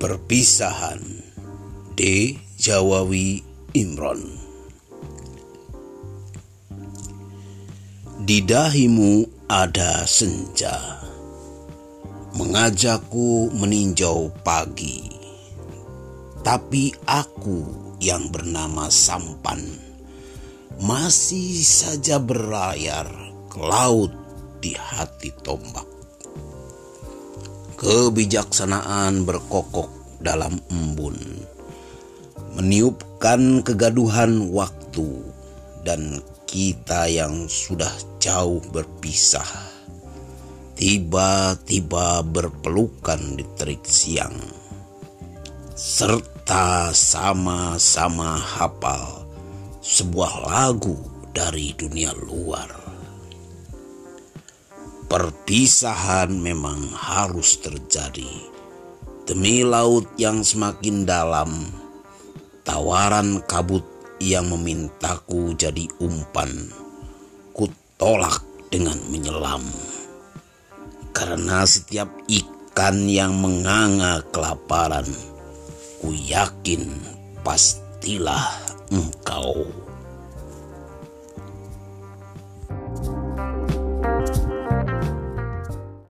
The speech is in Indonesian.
Perpisahan D. Jawawi Imron. Di dahimu ada senja. Mengajakku meninjau pagi. Tapi aku yang bernama Sampan Masih saja berlayar ke laut di hati tombak. Kebijaksanaan berkokok dalam embun, meniupkan kegaduhan waktu, dan kita yang sudah jauh berpisah, tiba-tiba berpelukan di terik siang, serta sama-sama hafal sebuah lagu dari dunia luar. Perpisahan memang harus terjadi demi laut yang semakin dalam. Tawaran kabut yang memintaku jadi umpan, kutolak dengan menyelam. Karena setiap ikan yang menganga kelaparan, ku yakin pastilah engkau.